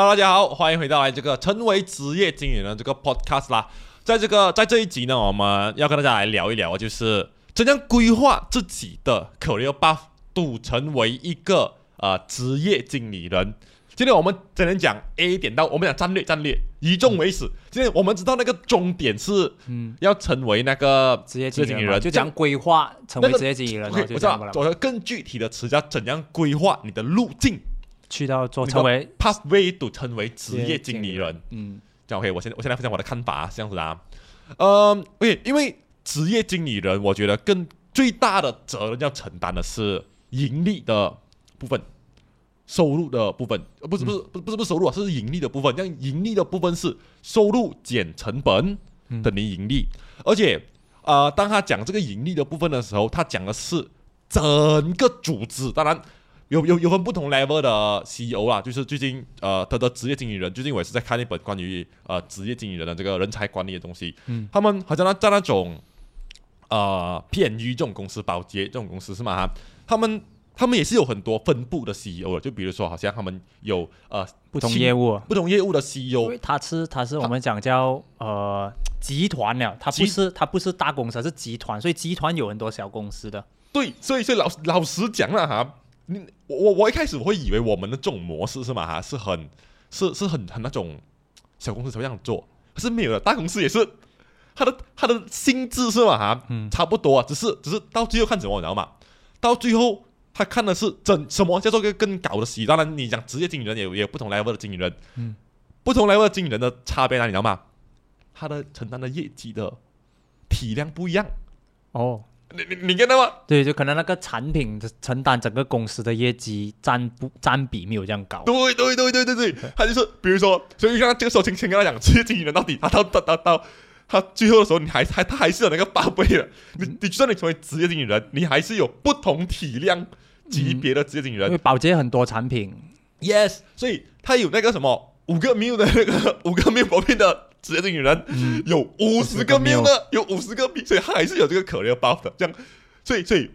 Hello，大家好，欢迎回到来这个成为职业经理人这个 podcast 啦。在这个在这一集呢，我们要跟大家来聊一聊，就是怎样规划自己的 career path，度成为一个呃职业经理人。今天我们只能讲 A 点到，我们讲战略，战略以终为始。今天我们知道那个终点是，嗯，要成为那个职业经理人，就讲规划成为职业经理人。我知道，我要更具体的词叫怎样规划你的路径，去到做成为 pathway to 成为职业经理人。嗯，这样 OK。我现我现在分享我的看法，是这样子啊。嗯，OK，因为职业经理人，我觉得更最大的责任要承担的是盈利的部分。收入的部分，呃，不是不是不不是不是收入啊，是盈利的部分。这样盈利的部分是收入减成本等于盈利。而且，呃，当他讲这个盈利的部分的时候，他讲的是整个组织。当然，有有有分不同 level 的 CEO 啦，就是最近呃，他的职业经理人，最近我也是在看一本关于呃职业经理人的这个人才管理的东西。嗯，他们好像在在那种呃 PNG 这种公司、保洁这种公司是吗？哈，他们。他们也是有很多分部的 CEO 的，就比如说，好像他们有呃不同业务、不同业务的 CEO。他是他是我们讲叫呃集团了，他不是他不是大公司，是集团，所以集团有很多小公司的。对，所以所以老老实讲了哈，你我我一开始我会以为我们的这种模式是嘛哈，是很是是很很那种小公司才会这样做，可是没有的，大公司也是，他的他的薪资是嘛哈，嗯，差不多啊，只是只是到最后看什么你知道吗？到最后。他看的是整什么叫做个更高的息？当然，你讲职业经理人也有不同 level 的经理人，嗯，不同 level 的经理人的差别哪里知道吗？他的承担的业绩的体量不一样。哦，你你你看到吗？对，就可能那个产品承担整个公司的业绩占不占比没有这样高。对对对对对对，他就是比如说，所以你看这个时候，先先跟他讲职业经理人到底他到到到到他最后的时候，你还还他还是有那个八倍的。你你就算你成为职业经理人，你还是有不同体量。级别的职业经理人，因为保洁很多产品，yes，所以他有那个什么五个 mil 的那个五个 mil 保品的职业的女人，有五十个 mil 的，有。五十个 mil，所以他还是有这个 career buff 的，这样，所以所以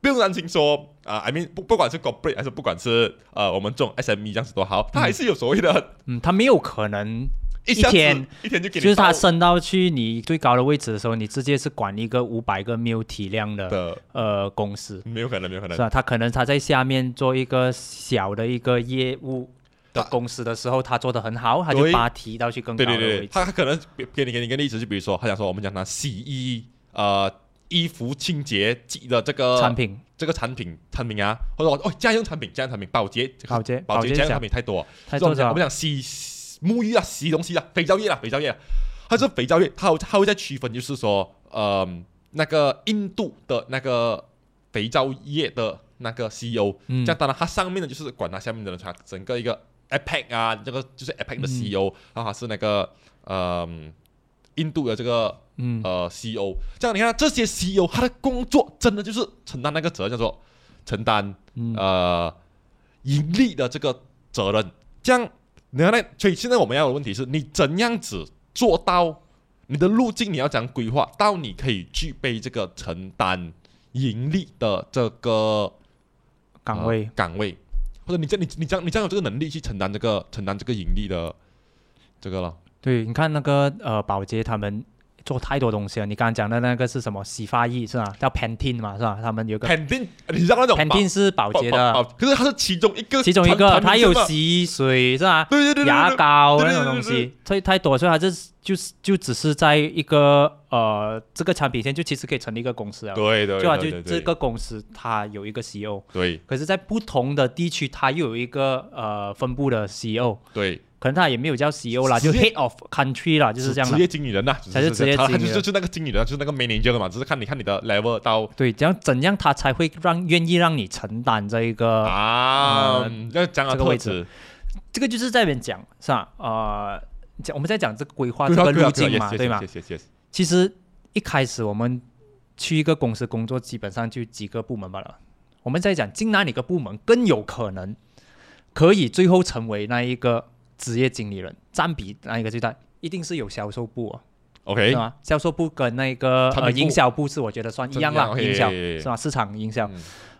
不用担心说啊，I mean 不不管是 corporate 还是不管是呃我们这种 SME 这样子都好，他还是有所谓的，嗯，他没有可能。一天一天就给你就是他升到去你最高的位置的时候，你直接是管一个五百个 mil 体量的呃公司，没有可能，没有可能，是吧？他可能他在下面做一个小的一个业务的公司的时候，他做的很好，他就把他提到去更高的位置。他他可能给你给你一个例子，就比如说，他想说我们讲他洗衣呃衣服清洁剂的这个产品，这个产品产品啊，或者哦家用产品家用产品保洁保洁保洁家用产品太多，太多我们讲洗。沐浴啊，洗东西啊，肥皂液啊，肥皂液，他是肥皂液，它它会在区分，就是说，呃，那个印度的那个肥皂液的那个 CEO，这样当然它上面的就是管它下面的人，它整个一个 APEC 啊，这个就是 APEC 的 CEO，然后是那个呃印度的这个呃 CEO，这样你看这些 CEO，他的工作真的就是承担那个责任，叫做承担呃盈利的这个责任，这样。你看，那所以现在我们要的问题是你怎样子做到你的路径？你要怎样规划到你可以具备这个承担盈利的这个岗位。岗位，或者你这你你将你将有这个能力去承担这个承担这个盈利的这个了？对，你看那个呃，保洁他们。做太多东西了。你刚刚讲的那个是什么洗发液是吧？叫 Pantene 嘛是吧？他们有个 Pantene，你知道那种 Pantene 是保洁的，可是它是其中一个，其中一个，它有洗水是吧？对对对，牙膏那种东西，太太多，所以它这就是就只是在一个呃这个产品线就其实可以成立一个公司啊。对对，就就这个公司它有一个 CEO，对，可是，在不同的地区它又有一个呃分布的 CEO，对。可能他也没有叫 CEO 啦，就 Head of Country 啦，就是这样职业经理人呐，才是职业经理人，他就是那个经理人，就是那个 Manager 嘛，只是看你看你的 level 到对，怎样怎样他才会让愿意让你承担这一个啊，要讲这个位置，这个就是在边讲是吧？呃，讲我们在讲这个规划这个路径嘛，对吗？其实一开始我们去一个公司工作，基本上就几个部门罢了。我们在讲进哪里个部门更有可能可以最后成为那一个。职业经理人占比那一个最大，一定是有销售部哦，OK。是吗？销售部跟那个呃营销部是我觉得算一样啦，营销是吧？市场营销，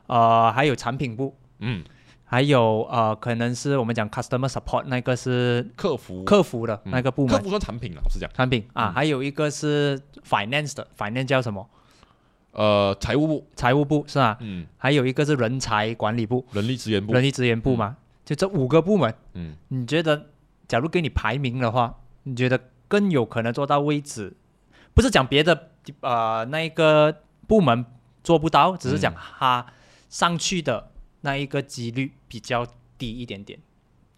呃，还有产品部，嗯，还有呃，可能是我们讲 customer support 那个是客服。客服的那个部门，客服算产品了，老实讲，产品。啊，还有一个是 finance 的，finance 叫什么？呃，财务部，财务部是吧？嗯，还有一个是人才管理部，人力资源部，人力资源部嘛，就这五个部门。嗯，你觉得，假如给你排名的话，你觉得更有可能做到位置？不是讲别的，呃，那一个部门做不到，只是讲他上去的那一个几率比较低一点点。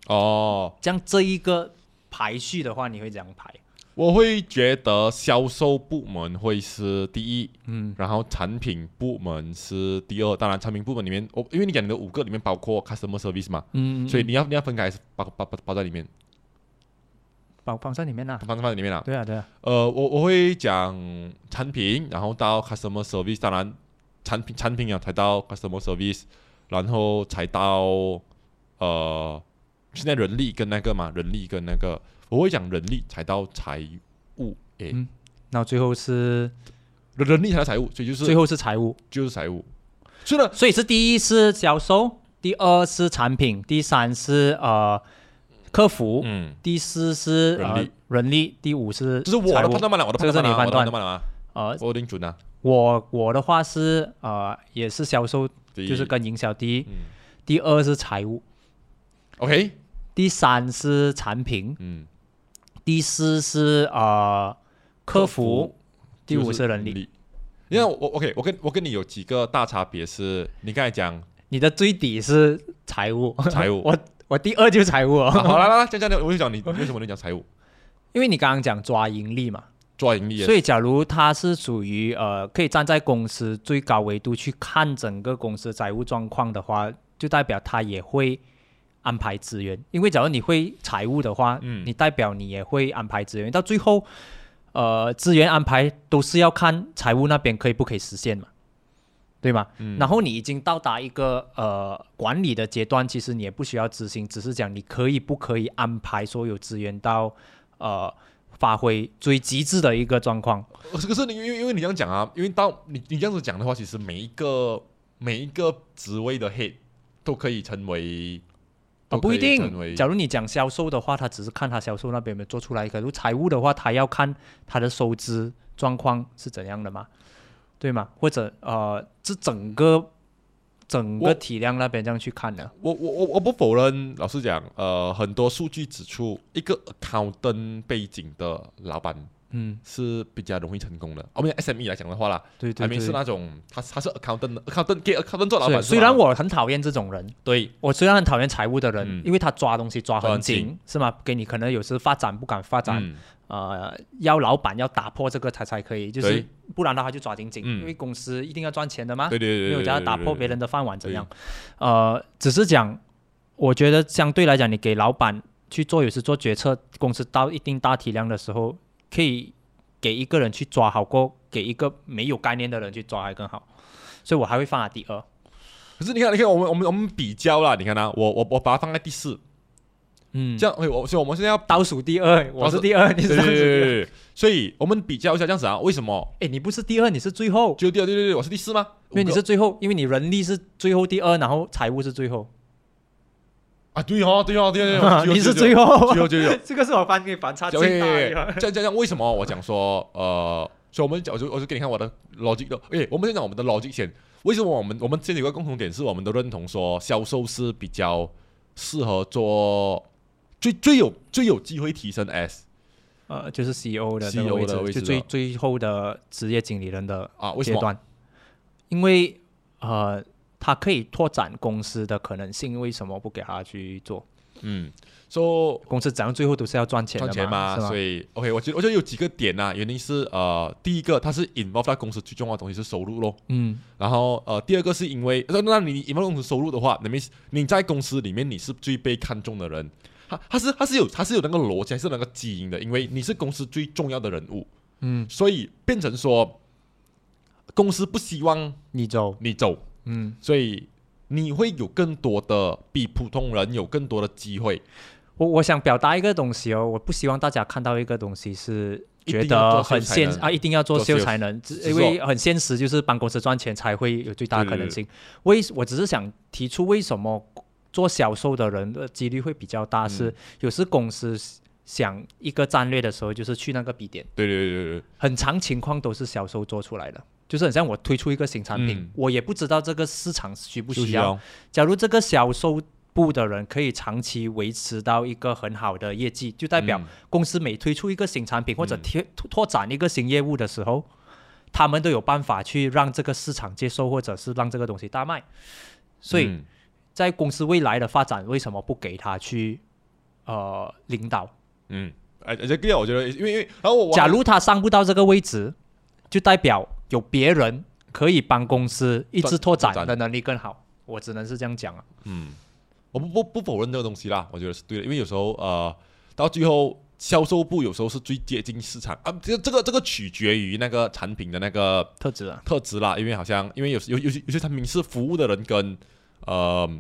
哦，像这一个排序的话，你会怎样排？我会觉得销售部门会是第一，嗯，然后产品部门是第二。当然，产品部门里面，我因为你讲你的五个里面包括 customer service 嘛，嗯，所以你要你要分开，包包包包在里面，包放在里面啊，放放在里面啊。对啊，对啊。呃，我我会讲产品，然后到 customer service，当然产品产品啊才到 customer service，然后才到呃现在人力跟那个嘛，人力跟那个。我会讲人力才到财务，诶，那最后是人力才到财务，所以就是最后是财务，就是财务。是的，所以是第一是销售，第二是产品，第三是呃客服，嗯，第四是人力，人力，第五是就是我的判断嘛，我的这个是你判断。吗？呃，我挺准啊。我我的话是呃也是销售，就是跟营销第一，第二是财务，OK，第三是产品，嗯。第四是呃客服，第五是人力。因为我 OK，我跟我跟你有几个大差别是，你刚才讲你的最底是财务，财务，我我第二就是财务。好来来来，讲讲我就讲你为什么能讲财务？因为你刚刚讲抓盈利嘛，抓盈利。所以假如他是属于呃可以站在公司最高维度去看整个公司财务状况的话，就代表他也会。安排资源，因为假如你会财务的话，嗯，你代表你也会安排资源。到最后，呃，资源安排都是要看财务那边可以不可以实现嘛，对吗？嗯。然后你已经到达一个呃管理的阶段，其实你也不需要执行，只是讲你可以不可以安排所有资源到呃发挥最极致的一个状况。可是你因为因为你这样讲啊，因为到你你这样子讲的话，其实每一个每一个职位的 head 都可以成为。啊，不一定。假如你讲销售的话，他只是看他销售那边有没有做出来；，可如财务的话，他要看他的收支状况是怎样的嘛，对吗？或者呃，这整个整个体量那边这样去看的。我我我我不否认，老实讲，呃，很多数据指出，一个 account 背景的老板。嗯，是比较容易成功的。我们 SME 来讲的话啦，对对对，是那种他他是 accountant，accountant 给 accountant 做老板。虽然我很讨厌这种人，对我虽然很讨厌财务的人，因为他抓东西抓很紧，是吗？给你可能有时发展不敢发展，呃，要老板要打破这个才才可以，就是不然的话就抓紧紧，因为公司一定要赚钱的嘛。对对对，没有叫他打破别人的饭碗怎样？呃，只是讲，我觉得相对来讲，你给老板去做有时做决策，公司到一定大体量的时候，可以。给一个人去抓好过给一个没有概念的人去抓还更好，所以我还会放在第二。可是你看，你看我们我们我们比较啦，你看呢，我我我把它放在第四，嗯，这样，我所以我们现在要倒数第二，我是第二，你是倒数第二，所以我们比较一下这样子啊？为什么？哎，你不是第二，你是最后，就第二，对对对，我是第四吗？因为你是最后，因为你人力是最后第二，然后财务是最后。啊，对哦，对哦，对哦，你是最后，最后，最后，这个是我翻给反差最大的。这样这样，为什么我讲说，呃，所以我们讲，我就我就给你看我的逻辑的。哎，我们先讲我们的逻辑先。为什么我们我们这里有个共同点，是我们都认同说，销售是比较适合做最最有最有机会提升 S，呃，就是 CEO 的 CEO 的位置，就最最后的职业经理人的啊阶段。因为呃。他可以拓展公司的可能性，为什么不给他去做？嗯，说公司怎样最后都是要赚钱赚钱嘛，所以 OK，我觉得我觉得有几个点呐，原因是呃，第一个它是 involve 在公司最重要的东西是收入咯，嗯，然后呃，第二个是因为那那你 involve 公司收入的话，那么你在公司里面你是最被看重的人，他他是他是有他是有那个逻辑还是那个基因的，因为你是公司最重要的人物，嗯，所以变成说公司不希望你走。你走。嗯，所以你会有更多的比普通人有更多的机会。我我想表达一个东西哦，我不希望大家看到一个东西是觉得很现啊，一定要做秀才能，因为很现实，就是帮公司赚钱才会有最大可能性。为我只是想提出为什么做销售的人的几率会比较大，是有时公司想一个战略的时候，就是去那个 B 点。对对对对，很长情况都是销售做出来的，就是很像我推出一个新产品，我也不知道这个市场需不需要。假如这个销售部的人可以长期维持到一个很好的业绩，就代表公司每推出一个新产品或者拓拓展一个新业务的时候，他们都有办法去让这个市场接受，或者是让这个东西大卖。所以。在公司未来的发展，为什么不给他去呃领导？嗯，哎，这个我觉得，因为因为然后我假如他上不到这个位置，就代表有别人可以帮公司一直拓展的能力更好。我只能是这样讲啊。嗯，我不不不否认这个东西啦，我觉得是对的，因为有时候呃，到最后销售部有时候是最接近市场啊，这这个这个取决于那个产品的那个特质啊，特质啦，因为好像因为有有有些有些产品是服务的人跟。呃，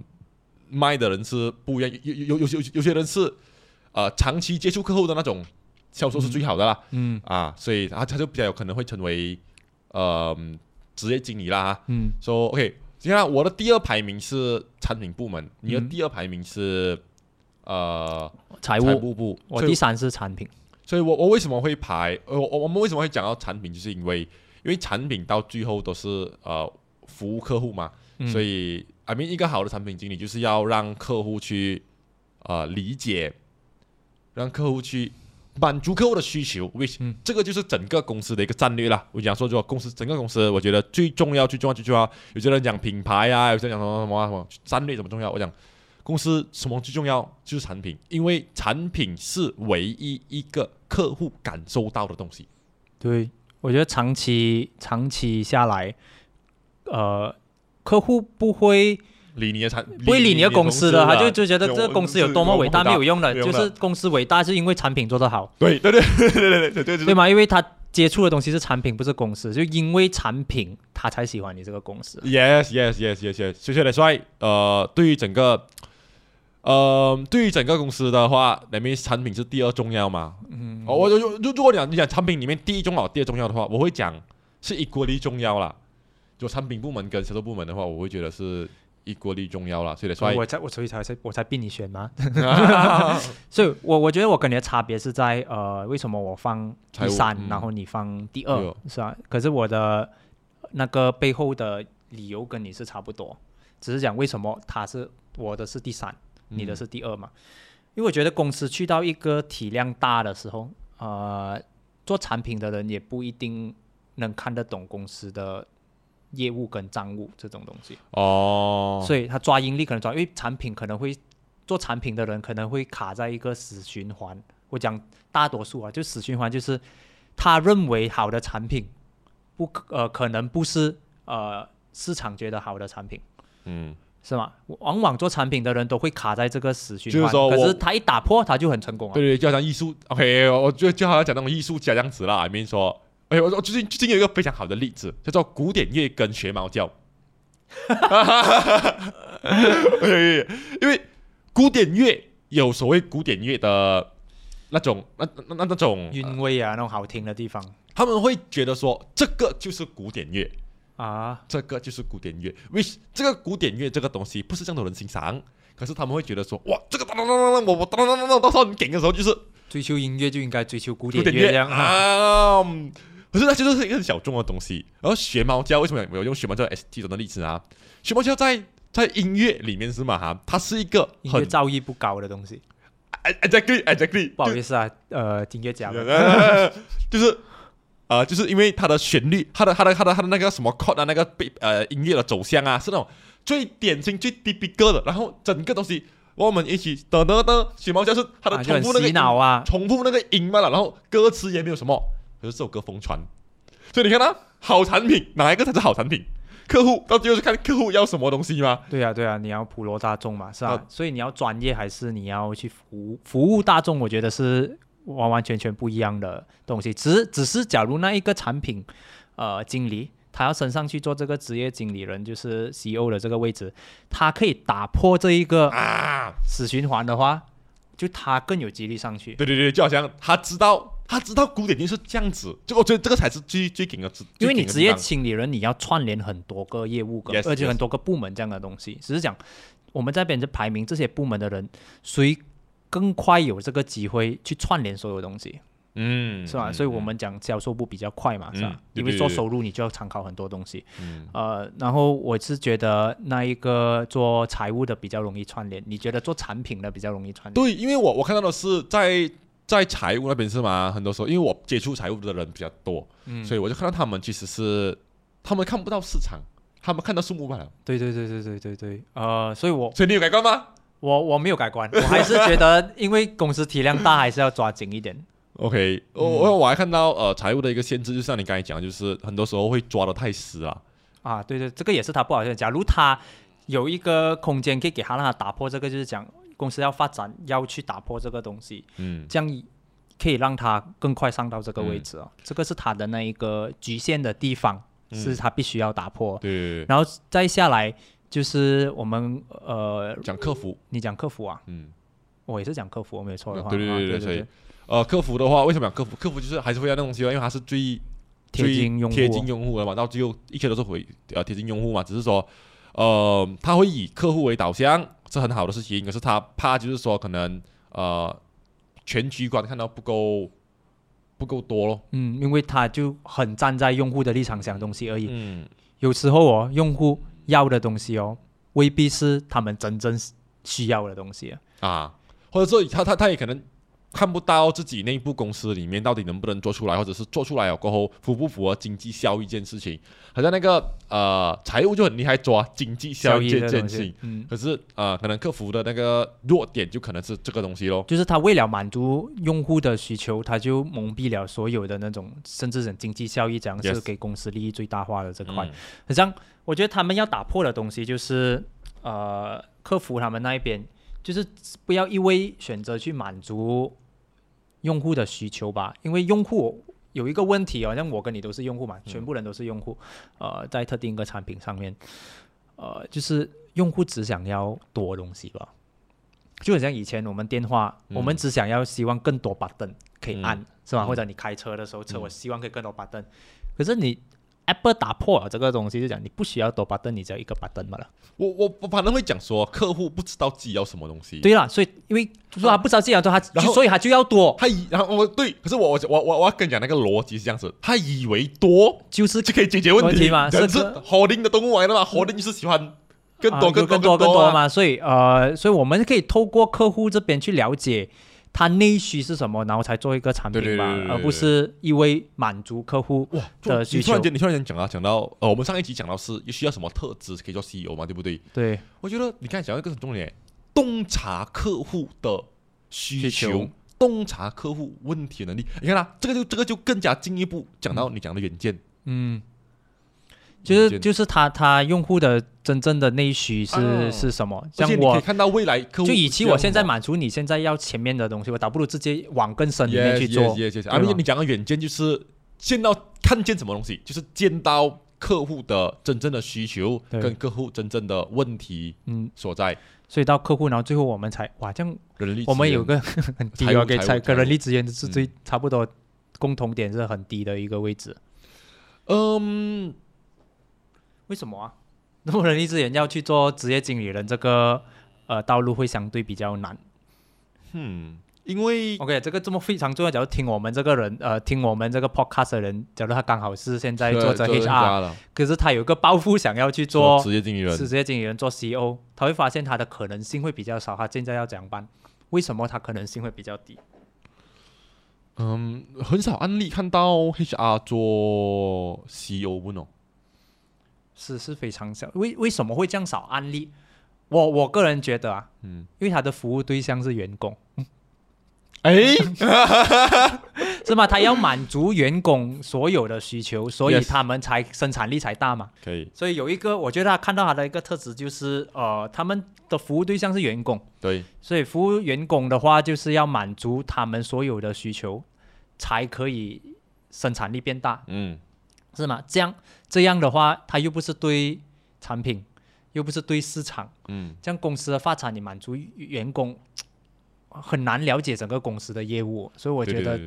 卖的人是不一样，有有有有些有些人是呃长期接触客户的那种销售是最好的啦，嗯啊，所以他他就比较有可能会成为呃职业经理啦，嗯，说 OK，你看我的第二排名是产品部门，你的第二排名是呃财务。部，我第三是产品，所以我我为什么会排呃我我们为什么会讲到产品，就是因为因为产品到最后都是呃服务客户嘛，所以。I mean，一个好的产品经理就是要让客户去呃理解，让客户去满足客户的需求。为这个就是整个公司的一个战略啦。我讲说，就公司整个公司，我觉得最重要、最重要、最重要。有些人讲品牌啊，有些人讲什么什么什么战略怎么重要。我讲公司什么最重要就是产品，因为产品是唯一一个客户感受到的东西。对，我觉得长期长期下来，呃。客户不会理你的产，不会理你的公司的，他就就觉得这个公司有多么伟大没有用的，就是公司伟大是因为产品做得好。对对对对对对对对吗？因为他接触的东西是产品，不是公司，就因为产品他才喜欢你这个公司。Yes yes yes yes yes，谢谢来帅。呃，对于整个，呃，对于整个公司的话，那边产品是第二重要嘛？嗯，哦我就就如果讲你讲产品里面第一重要，第二重要的话，我会讲是 equally 重要啦。就产品部门跟销售部门的话，我会觉得是一国力重要了，所以所以我才我所以才才我才逼你选吗？所以我我觉得我跟你的差别是在呃，为什么我放第三，然后你放第二，是吧？可是我的那个背后的理由跟你是差不多，只是讲为什么他是我的是第三，你的是第二嘛？因为我觉得公司去到一个体量大的时候，呃，做产品的人也不一定能看得懂公司的。业务跟账务这种东西哦，所以他抓盈利可能抓，因为产品可能会做产品的人可能会卡在一个死循环。我讲大多数啊，就死循环就是他认为好的产品不呃可能不是呃市场觉得好的产品，嗯，是吗？往往做产品的人都会卡在这个死循环，可是他一打破他就很成功啊。对对，就好像艺术，OK，我就就好像讲那种艺术家这样子啦，I mean 说。哎，我我最近最近有一个非常好的例子，叫做古典乐跟学猫叫。因为古典乐有所谓古典乐的那种那那那那种韵味啊，那种好听的地方，他们会觉得说这个就是古典乐啊，这个就是古典乐。为这个古典乐这个东西不是这样的人欣赏，可是他们会觉得说哇，这个当当当当，我我当当当当，到时候你点的时候就是追求音乐就应该追求古典乐这样啊。可是它其实是一个很小众的东西。然后学猫叫为什么我用学猫叫 S T 中的例子啊？学猫叫在在音乐里面是嘛哈？它是一个音乐造诣不高的东西。Exactly，Exactly。不好意思啊，呃，音乐家，就是啊，就是因为它的旋律，它的它的它的它的那个什么 chord 啊，那个被呃音乐的走向啊，是那种最典型最 typical 的。然后整个东西我们一起噔噔噔，学猫叫是它的重复那个啊，重复那个音嘛了，然后歌词也没有什么。可是这首歌疯传，所以你看呢，好产品哪一个才是好产品？客户到最后是看客户要什么东西吗？对啊，对啊，你要普罗大众嘛，是吧？所以你要专业还是你要去服务服务大众？我觉得是完完全全不一样的东西。只只是假如那一个产品呃经理他要升上去做这个职业经理人，就是 CEO 的这个位置，他可以打破这一个啊死循环的话，就他更有激励上去。对对对，就好像他知道。他知道古典音是这样子，就我觉得这个才是最最顶的。因为你职业经理人，你要串联很多个业务，而且很多个部门这样的东西。只是讲，我们这边就排名这些部门的人，谁更快有这个机会去串联所有东西。嗯，是吧？所以我们讲销售部比较快嘛，是吧？因为做收入你就要参考很多东西。嗯，呃，然后我是觉得那一个做财务的比较容易串联，你觉得做产品的比较容易串联？对，因为我我看到的是在在财务那边是吗？很多时候，因为我接触财务的人比较多，嗯，所以我就看到他们其实是他们看不到市场，他们看到数目罢了。对对对对对对对，呃，所以我所以你有改观吗？我我没有改观，我还是觉得因为公司体量大，还是要抓紧一点。OK，我我我还看到呃财务的一个限制，就像你刚才讲，就是很多时候会抓的太死了。啊，对对，这个也是他不好的。假如他有一个空间可以给他让他打破这个，就是讲公司要发展要去打破这个东西，嗯，这样可以让他更快上到这个位置哦。这个是他的那一个局限的地方，是他必须要打破。对，然后再下来就是我们呃讲客服，你讲客服啊？嗯，我也是讲客服，我没有错的话。对对对对。呃，客服的话，为什么讲客服？客服就是还是会要那东西，因为他是最贴近用户、贴近用户的嘛。到最后一切都是回呃贴近用户嘛。只是说，呃，他会以客户为导向是很好的事情，可是他怕就是说可能呃全局观看到不够不够多咯。嗯，因为他就很站在用户的立场想东西而已。嗯，有时候哦，用户要的东西哦，未必是他们真正需要的东西啊，或者说他他他也可能。看不到自己内部公司里面到底能不能做出来，或者是做出来了过后符不符合经济效益这件事情。好像那个呃财务就很厉害抓经济效益这件事情，嗯，可是呃可能客服的那个弱点就可能是这个东西咯，就是他为了满足用户的需求，他就蒙蔽了所有的那种甚至是经济效益，这样是给公司利益最大化的这块。好像我觉得他们要打破的东西就是呃客服他们那一边。就是不要一味选择去满足用户的需求吧，因为用户有一个问题哦，像我跟你都是用户嘛，全部人都是用户，呃，在特定一个产品上面，呃，就是用户只想要多东西吧，就很像以前我们电话，我们只想要希望更多 button 可以按，是吧？或者你开车的时候，车我希望可以更多 button，可是你。Apple 打破了这个东西，就讲你不需要多把灯，你只要一个把灯嘛了。我我我反正会讲说，客户不知道自己要什么东西。对啦，所以因为说他不知道自己要多，他所以他就要多。他以然后我对，可是我我我我要跟你讲那个逻辑是这样子，他以为多就是就可以解决问题嘛，是活灵的动物来的嘛，活灵就是喜欢更多更多更多嘛，所以呃，所以我们可以透过客户这边去了解。它内需是什么，然后才做一个产品吧，而不是一味满足客户的需求。你突然间，你突然间讲到，讲到呃，我们上一集讲到是需要什么特质可以做 CEO 嘛，对不对？对，我觉得你刚才讲一个很重点，洞察客户的需求，洞察客户问题能力。你看啦，这个就这个就更加进一步讲到你讲的远见，嗯。就是就是他他用户的真正的内需是是什么？像我可以看到未来客户，就与其我现在满足你现在要前面的东西，我倒不如直接往更深里面去做。啊，你讲的远见就是见到看见什么东西，就是见到客户的真正的需求跟客户真正的问题嗯所在。所以到客户，然后最后我们才哇这样，人力我们有个 很低啊，给才跟人力资源是最差不多共同点是很低的一个位置。嗯。为什么啊？那么人力资源要去做职业经理人，这个呃道路会相对比较难。嗯，因为 OK，这个这么非常重要。假如听我们这个人，呃，听我们这个 Podcast 的人，假如他刚好是现在做着 HR，可是他有个抱负想要去做职业经理人，职业经理人做 CEO，他会发现他的可能性会比较少。他现在要怎样办？为什么他可能性会比较低？嗯，很少案例看到 HR 做 CEO 不喏。是是非常小，为为什么会这样少案例？我我个人觉得啊，嗯，因为他的服务对象是员工，哎，是吗？他要满足员工所有的需求，所以他们才生产力才大嘛。可以。所以有一个，我觉得他看到他的一个特质就是，呃，他们的服务对象是员工，对。所以服务员工的话，就是要满足他们所有的需求，才可以生产力变大。嗯。是吗？这样这样的话，他又不是对产品，又不是对市场，嗯，这样公司的发展，你满足员工很难了解整个公司的业务，所以我觉得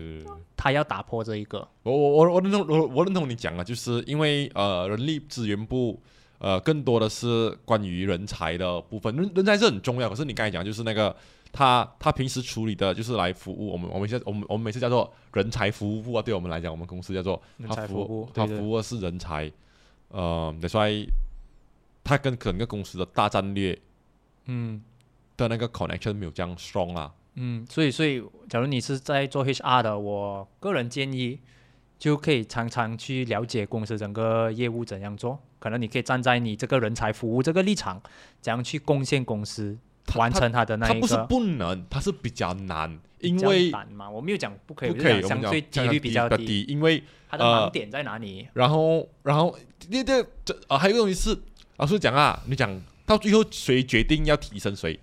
他要打破这一个。我我我我认同我我认同你讲啊，就是因为呃人力资源部。呃，更多的是关于人才的部分，人人才是很重要。可是你刚才讲就是那个他他平时处理的就是来服务我们，我们现在我们我们每次叫做人才服务部啊，对我们来讲，我们公司叫做人才服务，他服务的是人才，呃，所以他跟整个公司的大战略，嗯，的那个 connection 没有这样 strong 啊。嗯，所以所以，假如你是在做 HR 的，我个人建议就可以常常去了解公司整个业务怎样做。可能你可以站在你这个人才服务这个立场，怎样去贡献公司，完成他的那一个。他不是不能，他是比较难，因为难嘛，我没有讲不可以，不可以，相对几率比较低，因为他的盲点在哪里？然后，然后，这这这啊，还有一个东西是老师讲啊，你讲到最后谁决定要提升谁？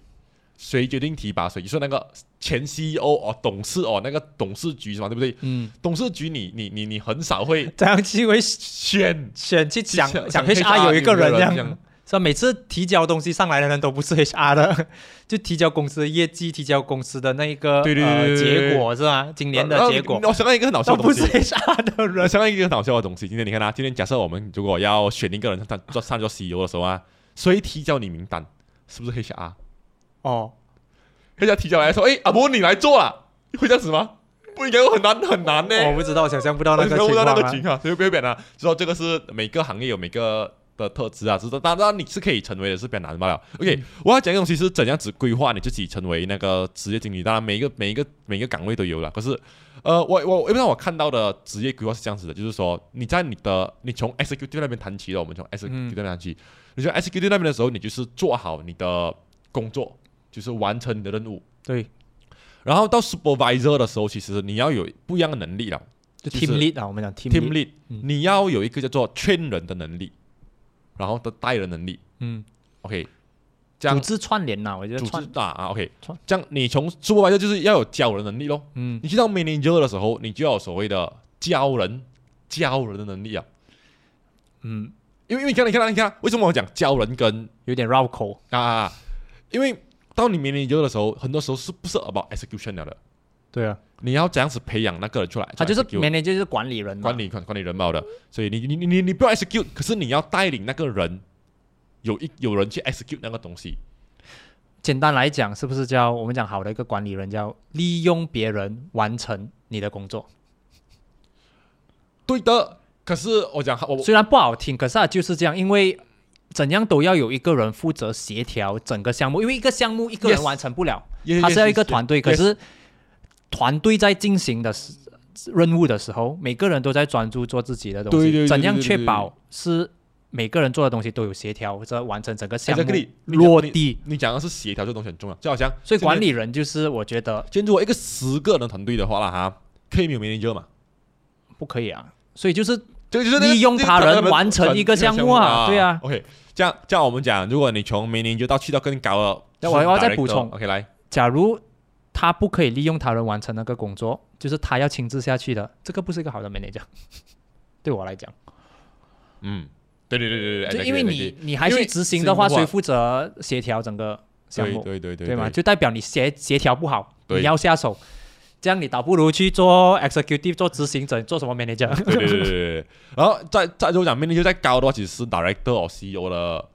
谁决定提拔谁？你说那个前 CEO 哦，董事哦，那个董事局是吧？对不对？嗯。董事局，你你你你很少会 这样去会选选去讲讲 HR 有一个人这样，是吧？每次提交东西上来的人都不是 HR 的，就提交公司的业绩，提交公司的那一个呃结果是吧？今年的结果。我想到一个很搞笑的东西。不是 HR 的人。想到一个很搞笑的东西。今天你看啊，今天假设我们如果要选一个人上做上做 CEO 的时候啊，谁提交你名单？是不是 HR？哦，人家提交来说：“哎，阿伯你来做啊，会这样子吗？不应该很难很难呢。”我不知道，想象不到那个情况。那个情况，所以不要变啊。知道这个是每个行业有每个的特质啊，知道。当然你是可以成为的是比较难罢了。OK，我要讲的东西是怎样子规划你自己成为那个职业经理。当然每一个每一个每一个岗位都有了。可是，呃，我我因为我看到的职业规划是这样子的，就是说你在你的你从 SQD 那边谈起了，我们从 SQD 那边谈起。你从 SQD 那边的时候，你就是做好你的工作。就是完成你的任务，对。然后到 supervisor 的时候，其实你要有不一样的能力了。就 team lead 啊，我们讲 team lead，你要有一个叫做 train 人的能力，然后的带人能力。嗯，OK。这样组织串联呐，我觉得组织啊啊，OK。这样你从 supervisor 就是要有教人能力咯。嗯。你去到 manager 的时候，你就要有所谓的教人教人的能力啊。嗯。因为因为你看你看你看，为什么我讲教人跟有点绕口啊？因为当你面临优的时候，很多时候是不是 about execution 了的？对啊，你要这样子培养那个人出来，他就是 manager 就是管理人，管理管管理人貌的。所以你你你你不要 execute，可是你要带领那个人，有一有人去 execute 那个东西。简单来讲，是不是叫我们讲好的一个管理人，叫利用别人完成你的工作？对的。可是我讲我虽然不好听，可是就是这样，因为。怎样都要有一个人负责协调整个项目，因为一个项目一个人完成不了，他是要一个团队。可是团队在进行的任务的时候，每个人都在专注做自己的东西。怎样确保是每个人做的东西都有协调，或者完成整个项目落地？你讲的是协调这东西很重要，就好像所以管理人就是我觉得，今天如果一个十个人团队的话了哈，可以没有 manager 嘛？不可以啊，所以就是就是利用他人完成一个项目啊，对啊，OK。这样，这样我们讲，如果你从明年就到去到更高了，那我要再补充。OK，来，假如他不可以利用他人完成那个工作，就是他要亲自下去的，这个不是一个好的 manager。对我来讲，嗯，对对对对对，就因为你你还去执行的话，谁负责协调整个项目？对对对，对吗？就代表你协协调不好，你要下手。这样你倒不如去做 executive，做执行者，做什么 manager？对对对对。然后再再如果讲 manager 再高的话，其实是 director 或 CEO 的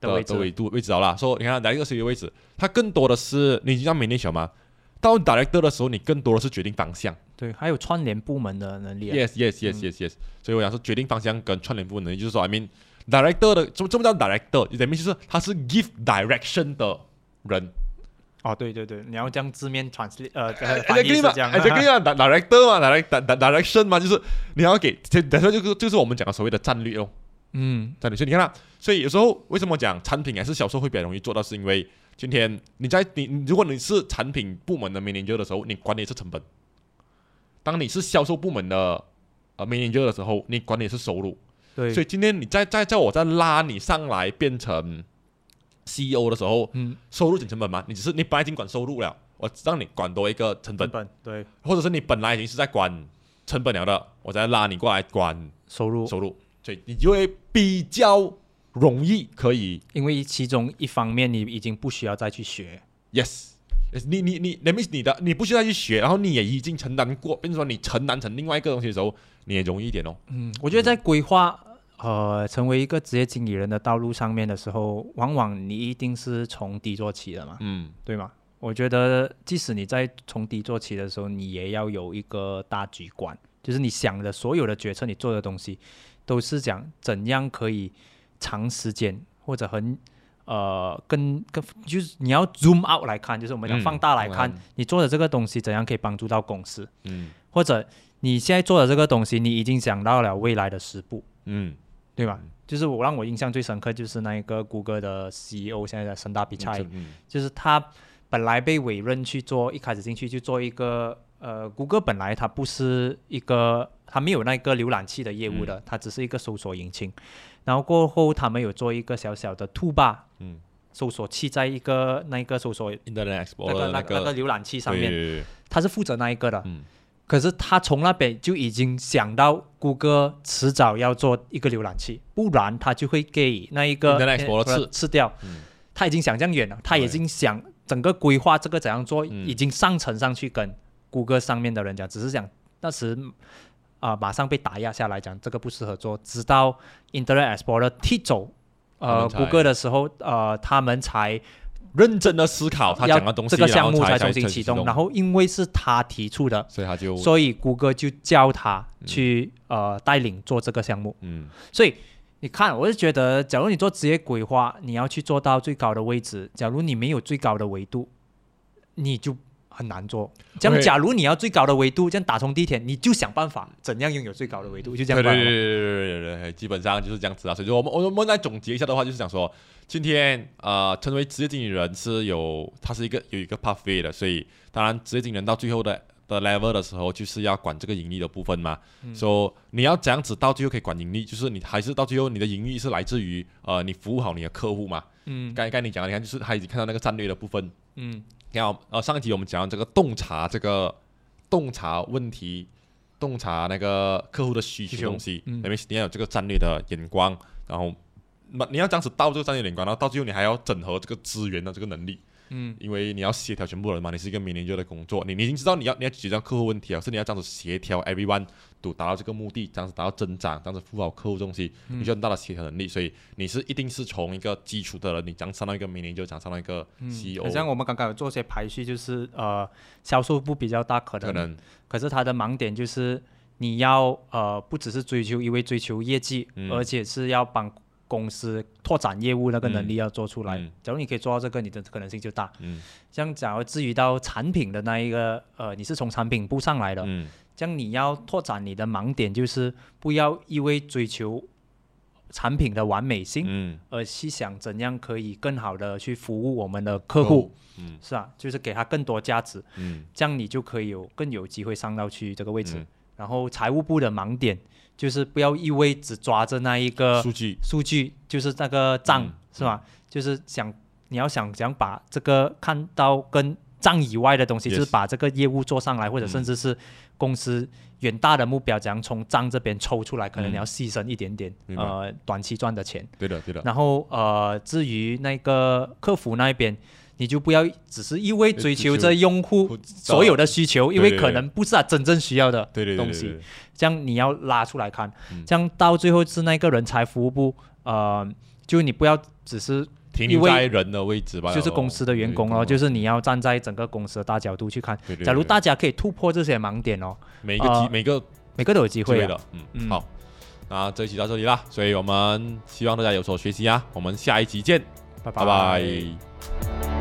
的位置位度位置好了。说你看哪一个 CEO 位置，它更多的是你知道 manager 吗？到 director 的时候，你更多的是决定方向。对，还有串联部门的能力。Yes yes yes yes yes。所以我想说，决定方向跟串联部门能力，就是说，I mean director 的这么这么叫 director？I mean 就是他是 give direction 的人。哦，对对对，你要将字面传呃 翻译是这样，哎，这个样 director 嘛，direct direction 嘛，就是你要给，等下就是就是我们讲的所谓的战略哦，嗯，战略。所以你看啦，所以有时候为什么讲产品还是销售会比较容易做到，是因为今天你在你如果你是产品部门的 manager 的时候，你管理是成本；当你是销售部门的呃 manager 的时候，你管理是收入。对，所以今天你在在在我在拉你上来变成。CEO 的时候，嗯，收入减成本吗，你只是你本来已经管收入了，我让你管多一个成本，对，或者是你本来已经是在管成本了的，我再拉你过来管收入，收入，所以你就会比较容易可以，因为其中一方面你已经不需要再去学，yes，你你你那 means 你的你不需要再去学，然后你也已经承担过，变成说你承担成另外一个东西的时候，你也容易一点哦。嗯，我觉得在规划。呃，成为一个职业经理人的道路上面的时候，往往你一定是从低做起的嘛，嗯，对吗？我觉得，即使你在从低做起的时候，你也要有一个大局观，就是你想的所有的决策，你做的东西，都是讲怎样可以长时间或者很呃，跟跟就是你要 zoom out 来看，就是我们讲放大来看，你做的这个东西怎样可以帮助到公司，嗯，或者你现在做的这个东西，你已经想到了未来的十步，嗯，对吧？就是我让我印象最深刻就是那一个谷歌的 CEO 现在的森达比赛，就是他。本来被委任去做，一开始进去去做一个，呃，谷歌本来它不是一个，它没有那个浏览器的业务的，它只是一个搜索引擎。然后过后他们有做一个小小的 b a 嗯，搜索器在一个那一个搜索那个那个那个浏览器上面，他是负责那一个的。嗯。可是他从那边就已经想到谷歌迟早要做一个浏览器，不然他就会给那一个吃吃掉。嗯。他已经想这样远了，他已经想。整个规划这个怎样做，已经上层上去跟谷歌上面的人讲，只是讲当时啊马上被打压下来，讲这个不适合做，直到 Internet Explorer 踢走呃谷歌的时候，呃他们才认真的思考他讲的东西，这个项目才重新启动。然后因为是他提出的，所以他就所以谷歌就叫他去呃带领做这个项目。嗯，所以。你看，我是觉得，假如你做职业规划，你要去做到最高的位置。假如你没有最高的维度，你就很难做。这样，假如你要最高的维度，这样打通地铁，你就想办法怎样拥有最高的维度，就这样。对对对对对对，基本上就是这样子啊。所以说，我们我们来总结一下的话，就是想说，今天呃，成为职业经理人是有，它是一个有一个 pathway 的。所以，当然，职业经理人到最后的。的 level 的时候，就是要管这个盈利的部分嘛。说你要这样子到最后可以管盈利，就是你还是到最后你的盈利是来自于呃你服务好你的客户嘛。嗯，刚刚你讲，你看就是他已经看到那个战略的部分。嗯，你看呃上一集我们讲这个洞察这个洞察问题，洞察那个客户的需求东西，那边你要有这个战略的眼光，然后那你要这样子到这个战略眼光，然后到最后你还要整合这个资源的这个能力。嗯，因为你要协调全部人嘛，你是一个 manager 的工作，你你已经知道你要你要解决客户问题啊，是你要这样子协调 everyone 都达到这个目的，这样子达到增长，这样子服务好客户东西，你就很大的协调能力，所以你是一定是从一个基础的人，你讲上到一个 manager，讲上到一个 CEO。像我们刚刚有做些排序，就是呃销售部比较大可能，可能，可是他的盲点就是你要呃不只是追求，因为追求业绩，而且是要帮。公司拓展业务那个能力要做出来，假如你可以做到这个，你的可能性就大。嗯，像假如至于到产品的那一个，呃，你是从产品部上来的，嗯，这样你要拓展你的盲点，就是不要一味追求产品的完美性，嗯，而是想怎样可以更好的去服务我们的客户，嗯，是啊？就是给他更多价值，嗯，这样你就可以有更有机会上到去这个位置。然后财务部的盲点。就是不要一味只抓着那一个数据，数据就是那个账，是吧？就是想你要想想把这个看到跟账以外的东西，就是把这个业务做上来，或者甚至是公司远大的目标，怎样从账这边抽出来，可能你要牺牲一点点，呃，短期赚的钱。对的，对的。然后呃，至于那个客服那一边。你就不要只是一味追求着用户所有的需求，因为可能不是他真正需要的东西。这样你要拉出来看，这样到最后是那个人才服务部，呃，就你不要只是停留在人的位置吧，就是公司的员工哦，就是你要站在整个公司的大角度去看。假如大家可以突破这些盲点哦，每个机每个每个都有机会的。嗯，好，那这一期到这里啦，所以我们希望大家有所学习啊，我们下一集见，拜拜。